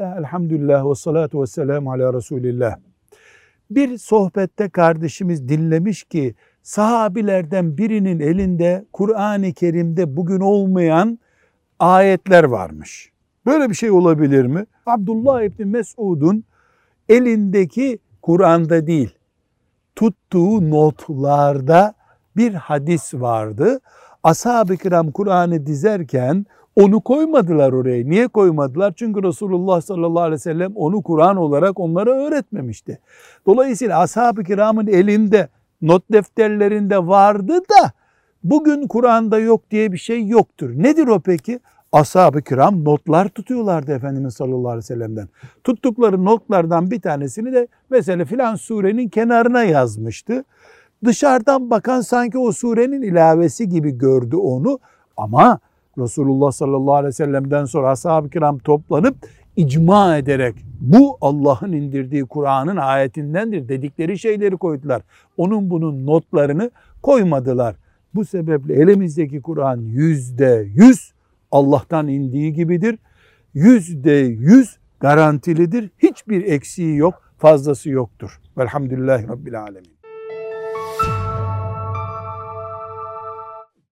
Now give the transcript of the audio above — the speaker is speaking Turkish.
Bismillah, elhamdülillah ve salatu ve selamu ala Resulillah. Bir sohbette kardeşimiz dinlemiş ki sahabilerden birinin elinde Kur'an-ı Kerim'de bugün olmayan ayetler varmış. Böyle bir şey olabilir mi? Abdullah İbni Mesud'un elindeki Kur'an'da değil, tuttuğu notlarda bir hadis vardı. Ashab-ı kiram Kur'an'ı dizerken onu koymadılar oraya. Niye koymadılar? Çünkü Resulullah sallallahu aleyhi ve sellem onu Kur'an olarak onlara öğretmemişti. Dolayısıyla ashab-ı kiramın elinde not defterlerinde vardı da bugün Kur'an'da yok diye bir şey yoktur. Nedir o peki? Ashab-ı kiram notlar tutuyorlardı Efendimiz sallallahu aleyhi ve sellem'den. Tuttukları notlardan bir tanesini de mesela filan surenin kenarına yazmıştı. Dışarıdan bakan sanki o surenin ilavesi gibi gördü onu ama Resulullah sallallahu aleyhi ve sellem'den sonra ashab-ı kiram toplanıp icma ederek bu Allah'ın indirdiği Kur'an'ın ayetindendir dedikleri şeyleri koydular. Onun bunun notlarını koymadılar. Bu sebeple elimizdeki Kur'an yüzde yüz Allah'tan indiği gibidir. Yüzde yüz garantilidir. Hiçbir eksiği yok, fazlası yoktur. Velhamdülillahi Rabbil Alemin.